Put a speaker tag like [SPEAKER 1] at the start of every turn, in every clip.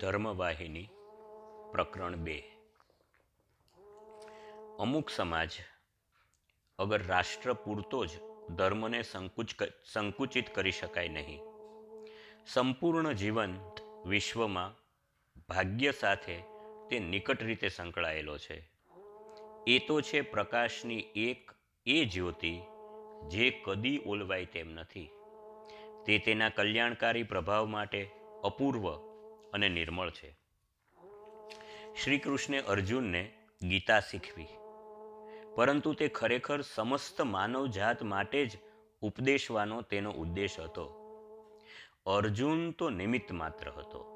[SPEAKER 1] ધર્મવાહિની, પ્રકરણ બે. અમુક સમાજ અગર રાષ્ટ્ર પૂરતો જ ધર્મને સંકુચ સંકુચિત કરી શકાય નહીં. સંપૂર્ણ જીવંત વિશ્વમાં ભાગ્ય સાથે તે નિકટ રીતે સંકળાયેલો છે. એ તો છે પ્રકાશની એક એ જ્યોતિ જે કદી ઓલવાય તેમ નથી. તે તેના કલ્યાણકારી પ્રભાવ માટે અપૂર્વ અને નિર્મળ છે. શ્રી કૃષ્ણે અર્જુનને ગીતા શીખવી. પરંતુ તે ખરેખર સમસ્ત માનવ જાત માટે જ ઉપદેશવાનો તેનો ઉદ્દેશ હતો. અર્જુન તો નિમિત્ત માત્ર હતો.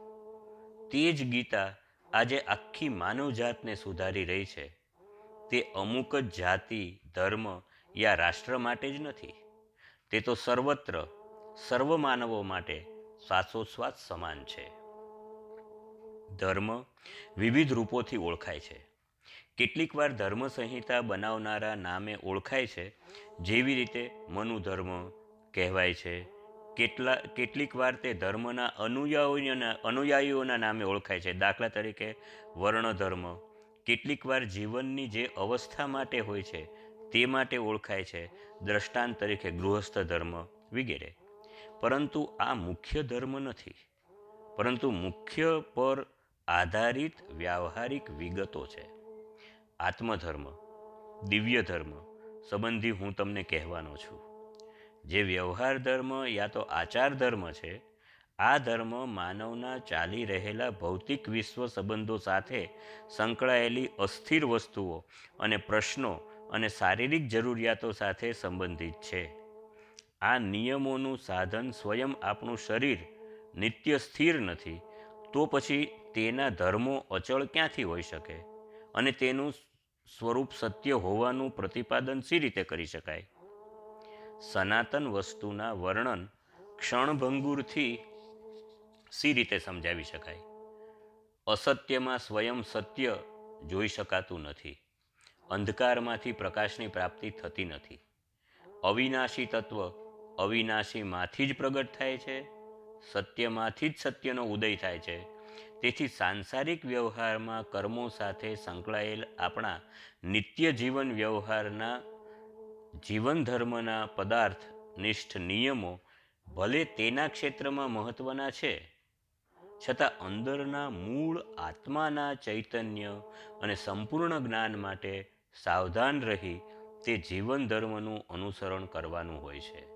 [SPEAKER 1] તે જ ગીતા આજે આખી માનવ જાતને સુધારી રહી છે. તે અમુક જ જાતિ, ધર્મ યા રાષ્ટ્ર માટે જ નથી. તે તો સર્વત્ર સર્વ માનવો માટે શ્વાસોશ્વાસ સમાન છે. ધર્મ વિવિધ રૂપોથી ઓળખાય છે. કેટલીકવાર ધર્મ સંહિતા બનાવનારા નામે ઓળખાય છે. જેવી રીતે મનુધર્મ કહેવાય છે. કેટલા કેટલીક વાર તે ધર્મના અનુયાયીઓના અનુયાયીઓના નામે ઓળખાય છે. દાખલા તરીકે વર્ણધર્મ કેટલીક વાર જીવનની જે અવસ્થા માટે હોય છે, તે માટે ઓળખાય છે. દ્રષ્ટાંત તરીકે ગૃહસ્થ ધર્મ વગેરે. પરંતુ આ મુખ્ય ધર્મ નથી. પરંતુ મુખ્ય પર આધારિત વ્યાવહારિક વિગતો છે. આત્મધર્મ દિવ્ય ધર્મ સંબંધી હું તમને કહેવાનો છું. જે વ્યવહાર ધર્મ યા તો આચાર ધર્મ છે, આ ધર્મ માનવના ચાલી રહેલા ભૌતિક વિશ્વ સંબંધો સાથે સંકળાયેલી અસ્થિર વસ્તુઓ અને પ્રશ્નો અને શારીરિક જરૂરિયાતો સાથે સંબંધિત છે. આ નિયમોનું સાધન સ્વયં આપણું શરીર નિત્ય સ્થિર નથી, તો પછી તેના ધર્મો અચળ ક્યાંથી હોઈ શકે? અને તેનું સ્વરૂપ સત્ય હોવાનું પ્રતિપાદન સી રીતે કરી શકાય? સનાતન વસ્તુના વર્ણન ક્ષણભંગુરથી સી રીતે સમજાવી શકાય. અસત્યમાં સ્વયં સત્ય જોઈ શકાતું નથી. અંધકારમાંથી પ્રકાશની પ્રાપ્તિ થતી નથી. અવિનાશી તત્વ અવિનાશીમાંથી જ પ્રગટ થાય છે. સત્યમાંથી જ સત્યનો ઉદય થાય છે. તેથી સાંસારિક વ્યવહારમાં કર્મો સાથે સંકળાયેલ આપણા નિત્ય જીવન વ્યવહારના જીવન ધર્મના પદાર્થ, નિષ્ઠ નિયમો ભલે તેના ક્ષેત્રમાં મહત્ત્વના છે. છતાં અંદરના મૂળ આત્માના ચૈતન્ય અને સંપૂર્ણ જ્ઞાન માટે સાવધાન રહી તે જીવન ધર્મનું અનુસરણ કરવાનું હોય છે.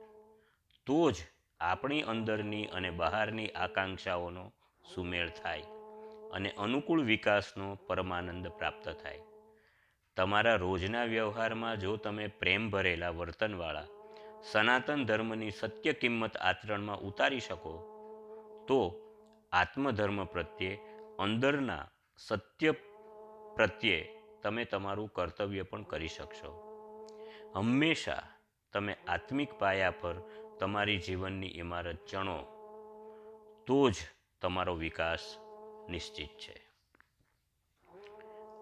[SPEAKER 1] તો જ આપણી અંદરની અને બહારની આકાંક્ષાઓનો સુમેળ થાય અને અનુકૂળ વિકાસનો પરમાનંદ પ્રાપ્ત થાય. તમારા રોજના વ્યવહારમાં જો તમે પ્રેમ ભરેલા વર્તનવાળા, સનાતન ધર્મની સત્ય કિંમત આચરણમાં ઉતારી શકો, તો આત્મધર્મ પ્રત્યે, અંદરના સત્ય પ્રત્યે તમે તમારું કર્તવ્ય પણ કરી શકશો. હંમેશા તમે આત્મિક પાયા પર તમારી જીવનની ઇમારત ચણો. તો જ તમારો વિકાસ નિશ્ચિત છે.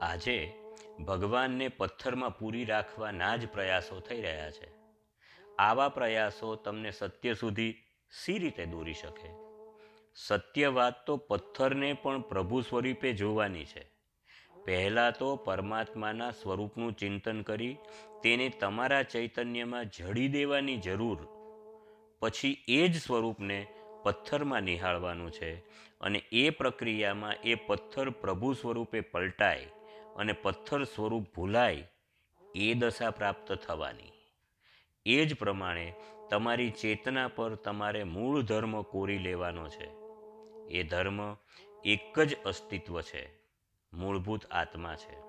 [SPEAKER 1] આજે ભગવાનને પથ્થરમાં પૂરી રાખવાના જ પ્રયાસો થઈ રહ્યા છે. આવા પ્રયાસો તમને સત્ય સુધી સી રીતે દોરી શકે? સત્ય વાત તો પથ્થરને પણ પ્રભુ સ્વરૂપે જોવાની છે. પહેલાં તો પરમાત્માના સ્વરૂપનું ચિંતન કરી તેને તમારા ચૈતન્યમાં જડી દેવાની જરૂર. પછી એ જ સ્વરૂપને પથ્થરમાં નિહાળવાનું છે અને એ પ્રક્રિયામાં એ પથ્થર પ્રભુ સ્વરૂપે પલટાય અને પથ્થર સ્વરૂપ ભૂલાય, એ દશા પ્રાપ્ત થવાની. એ જ પ્રમાણે તમારી ચેતના પર તમારે મૂળ ધર્મ કોરી લેવાનો છે. એ ધર્મ એક જ અસ્તિત્વ છે, મૂળભૂત આત્મા છે.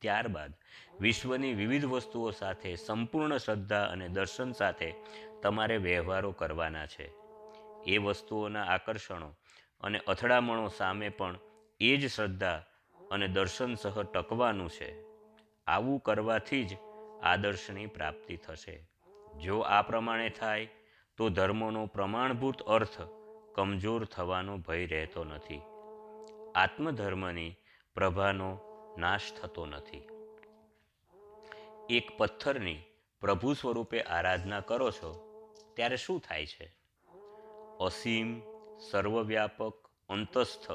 [SPEAKER 1] ત્યારબાદ વિશ્વની વિવિધ વસ્તુઓ સાથે સંપૂર્ણ શ્રદ્ધા અને દર્શન સાથે તમારે વ્યવહારો કરવાના છે. એ વસ્તુઓના આકર્ષણો અને અથડામણો સામે પણ એ જ શ્રદ્ધા અને દર્શન સહ ટકવાનું છે. આવું કરવાથી જ આદર્શની પ્રાપ્તિ થશે. જો આ પ્રમાણે થાય, તો ધર્મનો પ્રમાણભૂત અર્થ કમજોર થવાનો ભય રહેતો નથી. આત્મધર્મની પ્રભાનો નાશ થતો નથી. એક પથ્થરની પ્રભુ સ્વરૂપે આરાધના કરો છો, ત્યારે શું થાય છે? અસીમ, સર્વવ્યાપક, અંતસ્થ,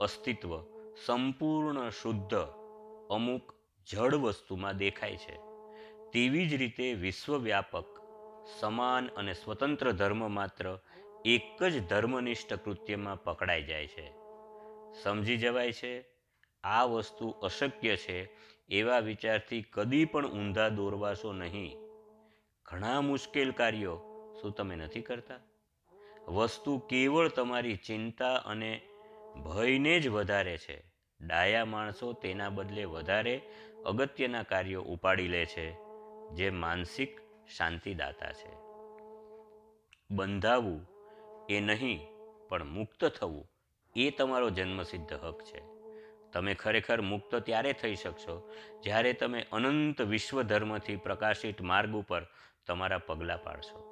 [SPEAKER 1] અસ્તિત્વ, સંપૂર્ણ, શુદ્ધ, અમુક જડ વસ્તુમાં દેખાય છે. તેવી જ રીતે વિશ્વવ્યાપક, સમાન અને સ્વતંત્ર ધર્મ માત્ર એક જ ધર્મનિષ્ઠ કૃત્યમાં પકડાઈ જાય છે. સમજી જવાય છે, આ વસ્તુ અશક્ય છે એવા વિચારથી કદી પણ ઊંધા દોરવાશો નહીં. ઘણા મુશ્કેલ કાર્યો શું તમે નથી કરતા? વસ્તુ કેવળ તમારી ચિંતા અને ભયને જ વધારે છે. ડાયા માણસો તેના બદલે વધારે અગત્યના કાર્યો ઉપાડી લે છે, જે માનસિક શાંતિદાતા છે. બંધાવવું એ નહીં, પણ મુક્ત થવું એ તમારો જન્મસિદ્ધ હક છે. તમે ખરેખર મુક્ત ત્યારે થઈ શકશો, જ્યારે તમે અનંત વિશ્વ ધર્મથી પ્રકાશિત માર્ગ ઉપર તમારા પગલાં પાડશો.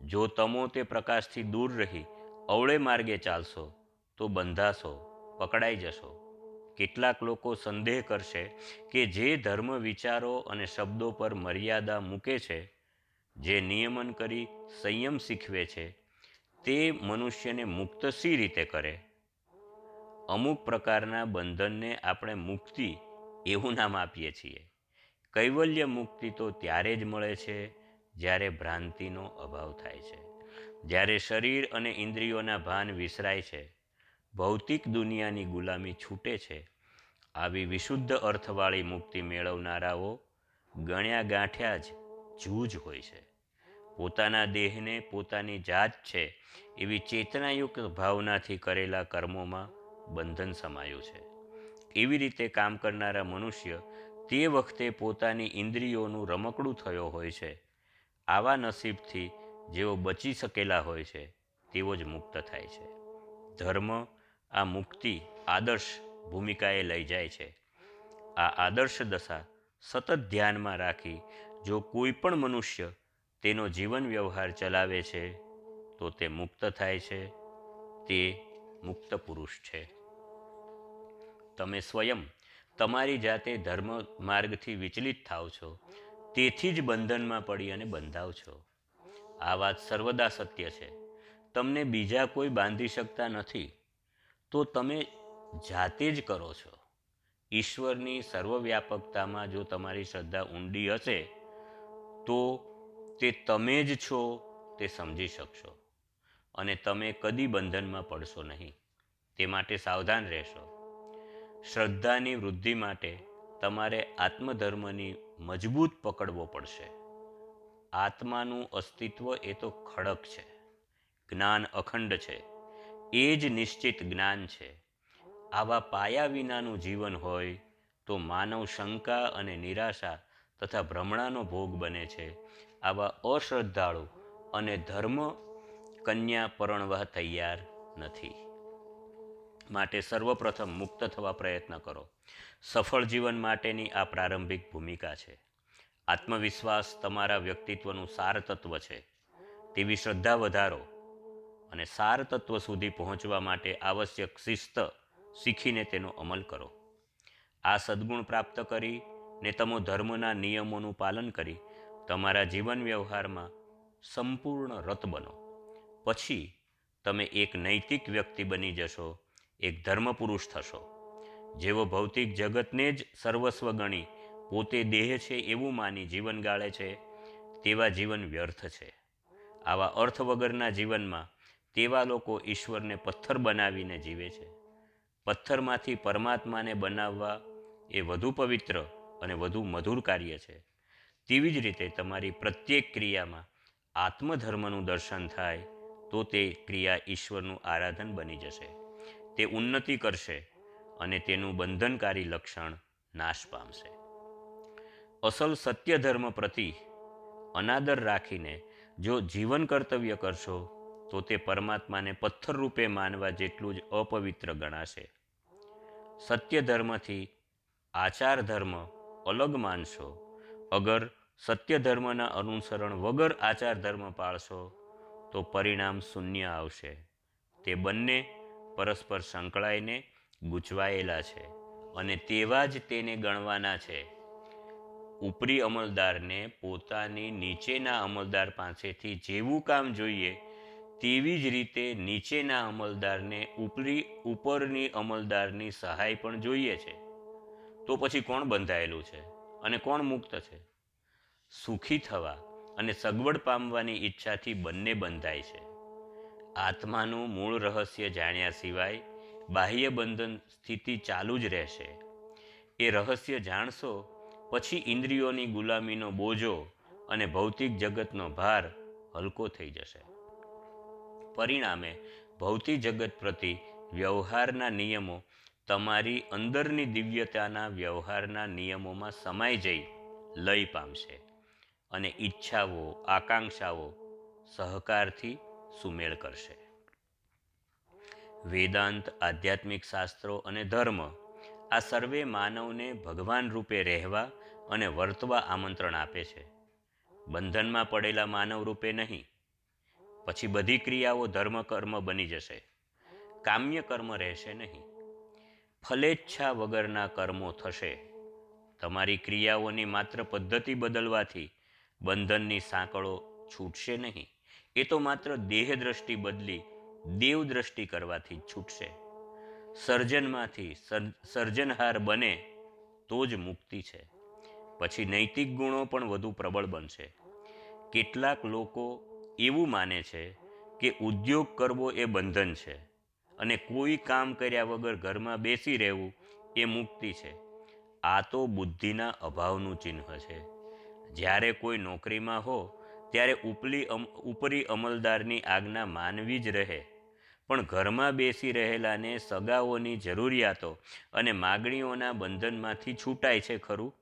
[SPEAKER 1] જો તમો તે પ્રકાશથી દૂર રહી અવળે માર્ગે ચાલશો, તો બંધાશો, પકડાઈ જશો. કેટલાક લોકો સંદેહ કરશે કે જે ધર્મ વિચારો અને શબ્દો પર મર્યાદા મૂકે છે, જે નિયમન કરી સંયમ શીખવે છે, તે મનુષ્યને મુક્ત સી રીતે કરે? અમુક પ્રકારના બંધનને આપણે મુક્તિ એવું નામ આપીએ છીએ. કૈવલ્ય મુક્તિ તો ત્યારે જ મળે છે જ્યારે ભ્રાંતિનો અભાવ થાય છે. જ્યારે શરીર અને ઇન્દ્રિયોના ભાન વિસરાય છે, ભૌતિક દુનિયાની ગુલામી છૂટે છે, આવી વિશુદ્ધ અર્થવાળી મુક્તિ મેળવનારાઓ ગણ્યા ગાંઠ્યા જ જૂજ હોય છે. પોતાના દેહને પોતાની જાત છે એવી ચેતનાયુક્ત ભાવનાથી કરેલા કર્મોમાં બંધન સમાયું છે. એવી રીતે કામ કરનારા મનુષ્ય તે વખતે પોતાની ઇન્દ્રિયોનું રમકડું થયો હોય છે આવા નસીબથી જેઓ બચી શકેલા હોય છે, તેઓ જ મુક્ત થાય છે. ધર્મ આ મુક્તિ આદર્શ ભૂમિકાએ લઈ જાય છે. આ આદર્શ દશા સતત ધ્યાનમાં રાખી જો કોઈ પણ મનુષ્ય તેનો જીવન વ્યવહાર ચલાવે છે, તો તે મુક્ત થાય છે. તે મુક્ત પુરુષ છે. તમે સ્વયં તમારી જાતે ધર્મ માર્ગથી વિચલિત થાવ છો. તેથી જ બંધનમાં પડી અને બંધાવ છો. આ વાત સર્વદા સત્ય છે. તમને બીજા કોઈ બાંધી શકતા નથી. તો તમે જાતે જ કરો છો. ઈશ્વરની સર્વવ્યાપકતામાં જો તમારી શ્રદ્ધા ઊંડી હશે, તો તે તમે જ છો, તે સમજી શકશો. અને તમે કદી બંધનમાં પડશો નહીં. તે માટે સાવધાન રહેશો. શ્રદ્ધાની વૃદ્ધિ માટે તમારે આત્મધર્મની મજબૂત પકડવો પડશે. આત્માનું અસ્તિત્વ એ તો ખડક છે. જ્ઞાન અખંડ છે. એ જ નિશ્ચિત જ્ઞાન છે. આવા પાયા વિનાનું જીવન હોય તો માનવ શંકા અને નિરાશા તથા ભ્રમણાનો ભોગ બને છે. આવા અશ્રદ્ધાળુ અને ધર્મ કન્યા પરણવા તૈયાર નથી. માટે સર્વપ્રથમ મુક્ત થવા પ્રયત્ન કરો. સફળ જીવન માટેની આ પ્રારંભિક ભૂમિકા છે. આત્મવિશ્વાસ તમારા વ્યક્તિત્વનું સાર તત્વ છે. તેવી શ્રદ્ધા વધારો અને સાર તત્વ સુધી પહોંચવા માટે આવશ્યક શિસ્ત શીખીને તેનો અમલ કરો. આ સદ્ગુણ પ્રાપ્ત કરી ને તમો ધર્મના નિયમોનું પાલન કરી તમારા જીવન વ્યવહારમાં સંપૂર્ણ રત બનો. પછી તમે એક નૈતિક વ્યક્તિ બની જશો એક ધર્મપુરુષ થશો. જેવો ભૌતિક જગતને જ સર્વસ્વ ગણી, પોતે દેહ છે એવું માની જીવન ગાળે છે, તેવા જીવન વ્યર્થ છે. આવા અર્થ વગરના જીવનમાં તેવા લોકો ઈશ્વરને પથ્થર બનાવીને જીવે છે. પથ્થરમાંથી પરમાત્માને બનાવવા એ વધુ પવિત્ર અને વધુ મધુર કાર્ય છે. તેવી જ રીતે તમારી પ્રત્યેક ક્રિયામાં આત્મધર્મનું દર્શન થાય, તો તે ક્રિયા ઈશ્વરનું આરાધન બની જશે. તે ઉન્નતિ કરશે અને તેનું બંધનકારી લક્ષણ નાશ પામશે. અસલ સત્ય ધર્મ પ્રતિ અનાદર રાખીને જો જીવન કર્તવ્ય કરશો, તો તે પરમાત્માને પથ્થર રૂપે માનવા જેટલું જ અપવિત્ર ગણાશે. સત્ય ધર્મથી આચાર ધર્મ અલગ માનશો. અગર સત્ય ધર્મના અનુસરણ વગર આચાર ધર્મ પાળશો, તો પરિણામ શૂન્ય આવશે. તે બંને પરસ્પર સંકળાઈને ગૂંચવાયેલા છે અને તેવા જ તેને ગણવાના છે. ઉપરી અમલદારને પોતાની નીચેના અમલદાર પાસેથી જેવું કામ જોઈએ તેવી જ રીતે નીચેના અમલદારને ઉપરી ઉપરની અમલદારની સહાય પણ જોઈએ છે. તો પછી કોણ બંધાયેલું છે અને કોણ મુક્ત છે? સુખી થવા અને સગવડ પામવાની ઈચ્છાથી બંને બંધાય છે. આત્માનું મૂળ રહસ્ય જાણ્યા સિવાય બાહ્ય બંધન સ્થિતિ ચાલુ જ રહેશે. એ રહસ્ય જાણશો, પછી ઇન્દ્રિયોની ગુલામીનો બોજો અને ભૌતિક જગતનો ભાર હલકો થઈ જશે. પરિણામે, ભૌતિક જગત પ્રતિ વ્યવહારના નિયમો તમારી અંદરની દિવ્યતાના વ્યવહારના નિયમોમાં સમાઈ જઈ લય પામશે અને ઈચ્છાઓ, આકાંક્ષાઓ, સહકારથી સુમેળ કરશે. વેદાંત, આધ્યાત્મિક શાસ્ત્રો અને ધર્મ આ સર્વે માનવને ભગવાન રૂપે રહેવા અને વર્તવા આમંત્રણ આપે છે. બંધનમાં પડેલા માનવ રૂપે નહીં. પછી બધી ક્રિયાઓ ધર્મ કર્મ બની જશે. કામ્ય કર્મ રહેશે નહીં. ફલેચ્છા વગરના કર્મો થશે. તમારી ક્રિયાઓની માત્ર પદ્ધતિ બદલવાથી બંધનની સાંકળો છૂટશે નહીં. એ તો માત્ર દેહ દ્રષ્ટિ બદલી દેવ દ્રષ્ટિ કરવાથી છૂટશે. સર્જનમાંથી સર્જનહાર બને તો જ મુક્તિ છે. પછી નૈતિક ગુણો પણ વધુ પ્રબળ બનશે. કેટલાક લોકો એવું માને છે કે ઉદ્યોગ કરવો એ બંધન છે અને કોઈ કામ કર્યા વગર ઘરમાં બેસી રહેવું એ મુક્તિ છે. આ તો બુદ્ધિના અભાવનું ચિહ્ન છે. જ્યારે કોઈ નોકરીમાં હો ત્યારે ઉપલી ઉપરી અમલદારની આજ્ઞા માનવી જ રહે. પણ ઘરમાં બેસી રહેલાને સગાઓની જરૂરિયાતો અને માગણીઓના બંધનમાંથી છૂટાય છે ખરું?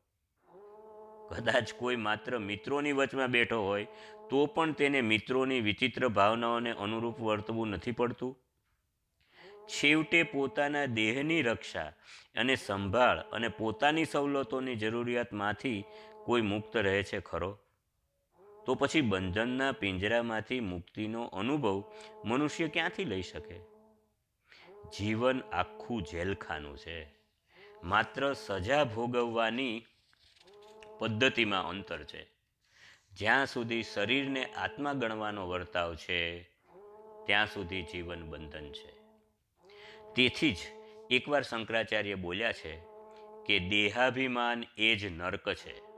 [SPEAKER 1] કદાચ કોઈ માત્ર મિત્રોની વચમાં બેઠો હોય, તો પણ તેને મિત્રોની વિચિત્ર ભાવનાઓને અનુરૂપ વર્તવું નથી પડતું? છેવટે પોતાના દેહની રક્ષા અને સંભાળ અને પોતાની સવલતોની જરૂરિયાતમાંથી કોઈ મુક્ત રહે છે ખરો? તો પછી બંધનના પિંજરામાંથી મુક્તિનો અનુભવ મનુષ્ય ક્યાંથી લઈ શકે? જીવન આખું જેલખાનું છે. માત્ર સજા ભોગવવાની પદ્ધતિમાં અંતર છે. જ્યાં સુધી શરીરને આત્મા ગણવાનો વર્તાવ છે, ત્યાં સુધી જીવન બંધન છે. તેથી જ એકવાર શંકરાચાર્ય બોલ્યા છે કે દેહાભિમાન એ જ નર્ક છે.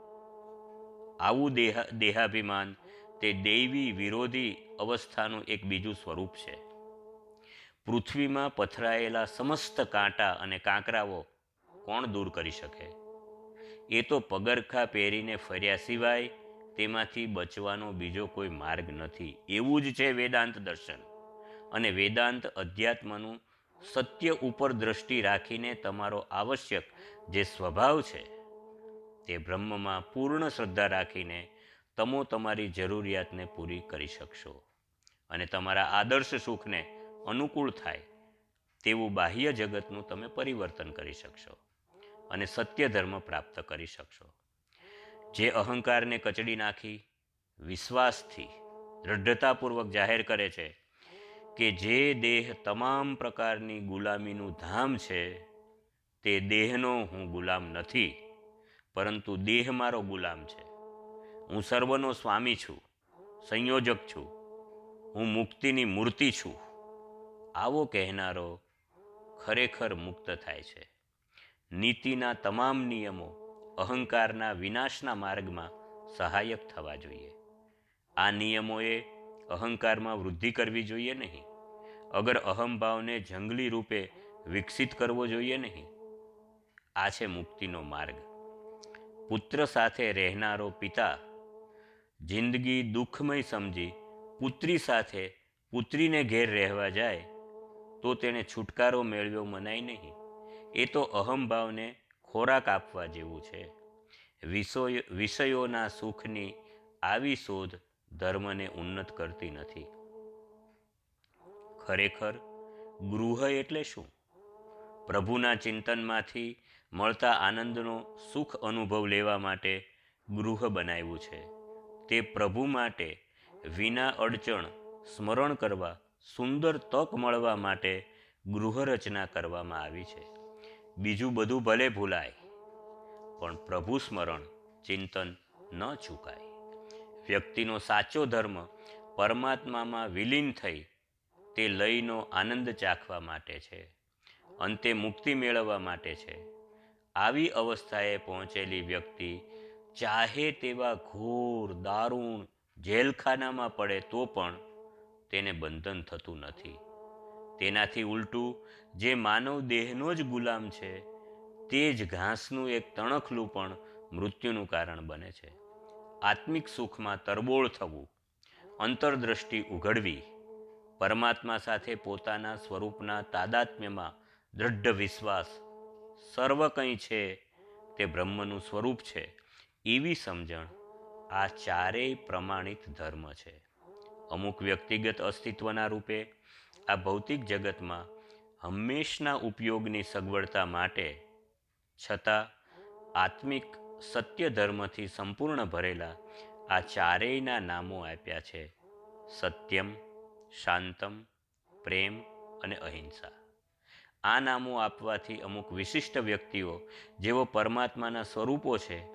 [SPEAKER 1] આવું દેહ, દેહાભિમાન તે દૈવી વિરોધી અવસ્થાનું એક બીજું સ્વરૂપ છે. પૃથ્વીમાં પથરાયેલા સમસ્ત કાંટા અને કાંકરાઓ કોણ દૂર કરી શકે? એ તો પગરખા પહેરીને ફર્યા સિવાય તેમાંથી બચવાનો બીજો કોઈ માર્ગ નથી. એવું જ છે વેદાંત દર્શન. અને વેદાંત અધ્યાત્મનું સત્ય ઉપર દ્રષ્ટિ રાખીને તમારો આવશ્યક જે સ્વભાવ છે તે બ્રહ્મમાં પૂર્ણ શ્રદ્ધા રાખીને તમો તમારી જરૂરિયાતને પૂરી કરી શકશો અને તમારા આદર્શ સુખને અનુકૂળ થાય તેવું બાહ્ય જગતનું તમે પરિવર્તન કરી શકશો અને સત્ય ધર્મ પ્રાપ્ત કરી શકશો. જે અહંકારને કચડી નાખી, વિશ્વાસથી દૃઢતાપૂર્વક જાહેર કરે છે કે જે દેહ તમામ પ્રકારની ગુલામીનું ધામ છે, તે દેહનો હું ગુલામ નથી. પરંતુ દેહ મારો ગુલામ છે. હું સર્વનો સ્વામી છું, સંયોજક છું, હું મુક્તિની મૂર્તિ છું. આવો કહેનારો ખરેખર મુક્ત થાય છે. નીતિના તમામ નિયમો અહંકારના વિનાશના માર્ગમાં સહાયક થવા જોઈએ. આ નિયમોએ અહંકારમાં વૃદ્ધિ કરવી જોઈએ નહીં. અગર અહમભાવને જંગલી રૂપે વિકસિત કરવો જોઈએ નહીં. આ છે મુક્તિનો માર્ગ. પુત્ર સાથે રહેનારો પિતા જિંદગી દુઃખમય સમજી પુત્રી સાથે પુત્રીને ઘેર રહેવા જાય, તો તેણે છુટકારો મેળવ્યો મનાય નહીં. એ તો અહમભાવને ખોરાક આપવા જેવું છે. વિષયો, વિષયોના સુખની આવી શોધ ધર્મને ઉન્નત કરતી નથી. ખરેખર ગૃહ એટલે શું? પ્રભુના ચિંતનમાંથી મળતા આનંદનો સુખ અનુભવ લેવા માટે ગૃહ બનાવ્યું છે. તે પ્રભુ માટે વિના અડચણ સ્મરણ કરવા, સુંદર તક મળવા માટે ગૃહરચના કરવામાં આવી છે. બીજું બધું ભલે ભૂલાય, પણ પ્રભુ સ્મરણ, ચિંતન ન ચૂકાય વ્યક્તિનો સાચો ધર્મ પરમાત્મામાં વિલીન થઈ તે લયનો આનંદ ચાખવા માટે છે. અંતે મુક્તિ મેળવવા માટે છે. આવી અવસ્થાએ પહોંચેલી વ્યક્તિ ચાહે તેવા ઘોર, દારૂણ જેલખાનામાં પડે તો પણ તેને બંધન થતું નથી. તેનાથી ઉલટું, જે માનવ દેહનો જ ગુલામ છે, તે જ ઘાસનું એક તણખલું પણ મૃત્યુનું કારણ બને છે. આત્મિક સુખમાં તરબોળ થવું, અંતરદ્રષ્ટિ ઉઘડવી, પરમાત્મા સાથે પોતાના સ્વરૂપના તાદાત્મ્યમાં દૃઢ વિશ્વાસ સર્વ કંઈ છે, તે બ્રહ્મનું સ્વરૂપ છે. એવી સમજણ આ ચારેય પ્રમાણિત ધર્મ છે. અમુક વ્યક્તિગત અસ્તિત્વના રૂપે આ ભૌતિક જગતમાં હંમેશના ઉપયોગની સગવડતા માટે છતાં આત્મિક સત્ય ધર્મથી સંપૂર્ણ ભરેલા આ ચારેયના નામો આપ્યા છે. સત્યમ, શાંતમ, પ્રેમ અને અહિંસા. આ નામો આપવાથી અમુક વિશિષ્ટ વ્યક્તિઓ, જેઓ પરમાત્માના સ્વરૂપો છે,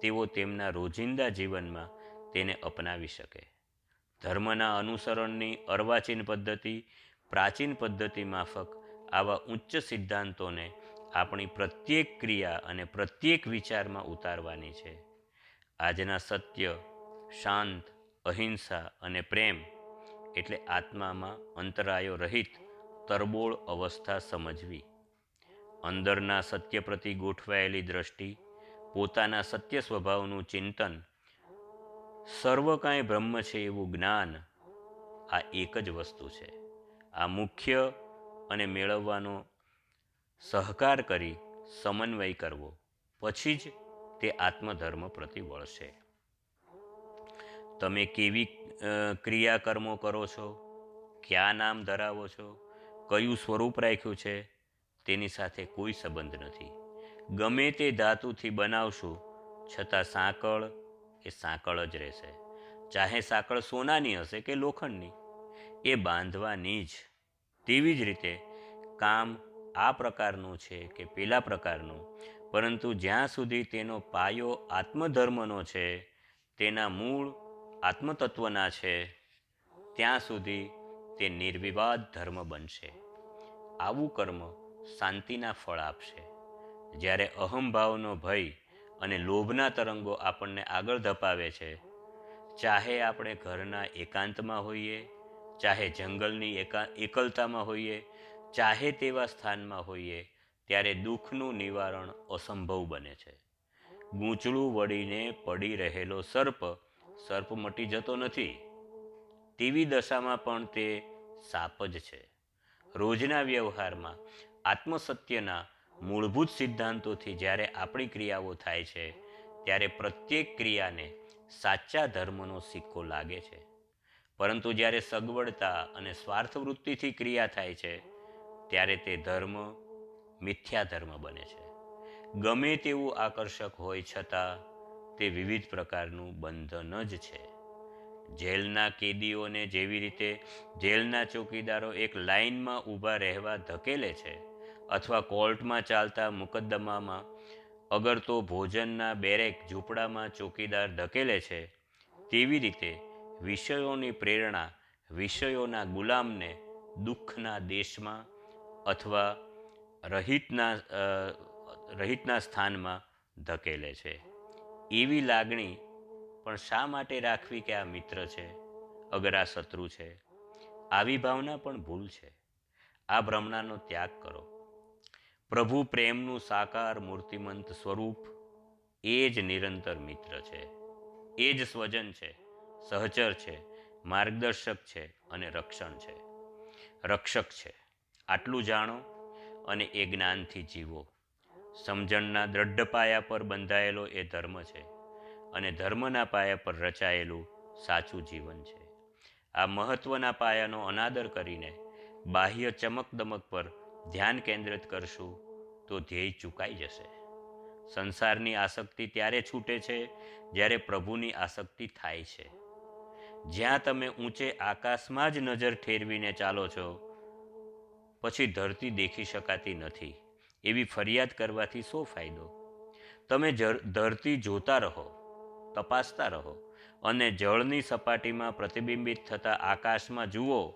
[SPEAKER 1] તેઓ તેમના રોજિંદા જીવનમાં તેને અપનાવી શકે. ધર્મના અનુસરણની અર્વાચીન પદ્ધતિ, પ્રાચીન પદ્ધતિ માફક આવા ઉચ્ચ સિદ્ધાંતોને આપણી પ્રત્યેક ક્રિયા અને પ્રત્યેક વિચારમાં ઉતારવાની છે. આજના સત્ય, શાંત, અહિંસા અને પ્રેમ એટલે આત્મામાં અંતરાયો રહિત તરબોળ અવસ્થા સમજવી. અંદરના સત્ય પ્રતિ ગોઠવાયેલી દ્રષ્ટિ, પોતાના સત્ય સ્વભાવનું ચિંતન, સર્વ કાંઈ બ્રહ્મ છે એવું જ્ઞાન, આ એક જ વસ્તુ છે. આ મુખ્ય અને મેળવવાનો સહકાર કરી સમન્વય કરવો, પછી જ તે આત્મધર્મ પ્રતિ વળશે. તમે કેવી ક્રિયાકર્મો કરો છો? ક્યાં નામ ધરાવો છો? કયું સ્વરૂપ રાખ્યું છે તેની સાથે કોઈ સંબંધ નથી. ગમે તે ધાતુથી બનાવશું, છતાં સાંકળ એ સાંકળ જ રહેશે. ચાહે સાંકળ સોનાની હશે કે લોખંડની, એ બાંધવાની જ. તેવી જ રીતે કામ આ પ્રકારનું છે કે પેલા પ્રકારનું, પરંતુ જ્યાં સુધી તેનો પાયો આત્મધર્મનો છે, તેના મૂળ આત્મતત્વના છે, ત્યાં સુધી તે નિર્વિવાદ ધર્મ બનશે. આવું કર્મ શાંતિના ફળ આપશે. જ્યારે અહમભાવનો ભય અને લોભના તરંગો આપણને આગળ ધપાવે છે, ચાહે આપણે ઘરના એકાંતમાં હોઈએ, ચાહે જંગલની એકા, એકલતામાં હોઈએ, ચાહે તેવા સ્થાનમાં હોઈએ, ત્યારે દુઃખનું નિવારણ અસંભવ બને છે. ગૂંચળું વળીને પડી રહેલો સર્પ સર્પ મટી જતો નથી. તેવી દશામાં પણ તે સાપ જ છે. રોજના વ્યવહારમાં આત્મસત્યના મૂળભૂત સિદ્ધાંતોથી જ્યારે આપણી ક્રિયાઓ થાય છે, ત્યારે પ્રત્યેક ક્રિયાને સાચા ધર્મનો સિક્કો લાગે છે. પરંતુ જ્યારે સગવડતા અને સ્વાર્થ વૃત્તિથી ક્રિયા થાય છે, ત્યારે તે ધર્મ મિથ્યા ધર્મ બને છે. ગમે તેવું આકર્ષક હોય છતાં તે વિવિધ પ્રકારનું બંધન જ છે. જેલના કેદીઓને જેવી રીતે જેલના ચોકીદારો એક લાઇનમાં ઊભા રહેવા ધકેલે છે અથવા કોર્ટમાં ચાલતા મુકદ્દમામાં અગર તો ભોજનના બેરેક ઝૂંપડામાં ચોકીદાર ધકેલે છે, તેવી રીતે વિષયોની પ્રેરણા વિષયોના ગુલામને દુઃખના દેશમાં અથવા રહિતના રહિતના સ્થાનમાં ધકેલે છે. એવી લાગણી પણ શા માટે રાખવી કે આ મિત્ર છે? અગર આ શત્રુ છે? આવી ભાવના પણ ભૂલ છે. આ ભ્રમણાનો ત્યાગ કરો. પ્રભુ પ્રેમનું સાકાર મૂર્તિમંત સ્વરૂપ એ જ નિરંતર મિત્ર છે. એ જ સ્વજન છે, સહચર છે, માર્ગદર્શક છે અને રક્ષણ છે. રક્ષક છે. આટલું જાણો અને એ જ્ઞાનથી જીવો. સમજણના દ્રઢ પાયા પર બંધાયેલો એ ધર્મ છે. અને ધર્મના પાયા પર રચાયેલું સાચું જીવન છે. આ મહત્ત્વના પાયાનો અનાદર કરીને બાહ્ય ચમકદમક પર ધ્યાન કેન્દ્રિત કરશું તો ધ્યેય ચૂકાઈ જશે. સંસારની આસક્તિ ત્યારે છૂટે છે જ્યારે પ્રભુની આસક્તિ થાય છે. જ્યાં તમે ઊંચે આકાશમાં જ નજર ઠેરવીને ચાલો છો, પછી ધરતી દેખી શકાતી નથી. એવી ફરિયાદ કરવાથી શો ફાયદો? તમે ધરતી જોતા રહો. તપાસતા રહો અને જળની સપાટીમાં પ્રતિબિંબિત થતા આકાશમાં જુઓ,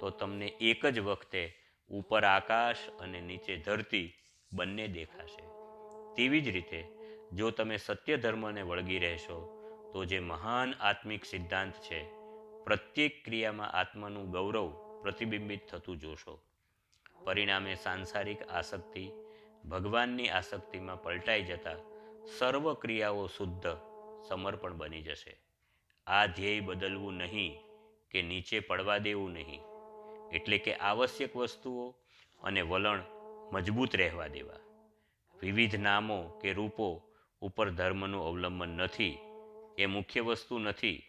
[SPEAKER 1] તો તમને એક જ વખતે ઉપર આકાશ અને નીચે ધરતી બંને દેખાશે. તેવી જ રીતે, જો તમે સત્ય ધર્મને વળગી રહેશો, તો જે મહાન આત્મિક સિદ્ધાંત છે, પ્રત્યેક ક્રિયામાં આત્માનું ગૌરવ પ્રતિબિંબિત થતું જોશો. પરિણામે સાંસારિક આસક્તિ ભગવાનની આસક્તિમાં પલટાઈ જતા સર્વ ક્રિયાઓ શુદ્ધ સમર્પણ બની જશે. આ ધ્યેય બદલવું નહીં કે નીચે પડવા દેવું નહીં. એટલે કે આવશ્યક વસ્તુઓ અને વલણ મજબૂત રહેવા દેવા. વિવિધ નામો કે રૂપો ઉપર ધર્મનું અવલંબન નથી, એ મુખ્ય વસ્તુ નથી.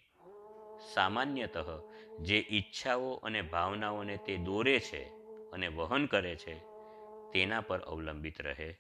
[SPEAKER 1] સામાન્યતઃ જે ઈચ્છાઓ અને ભાવનાઓને તે દોરે છે અને વહન કરે છે, તેના પર અવલંબિત રહે.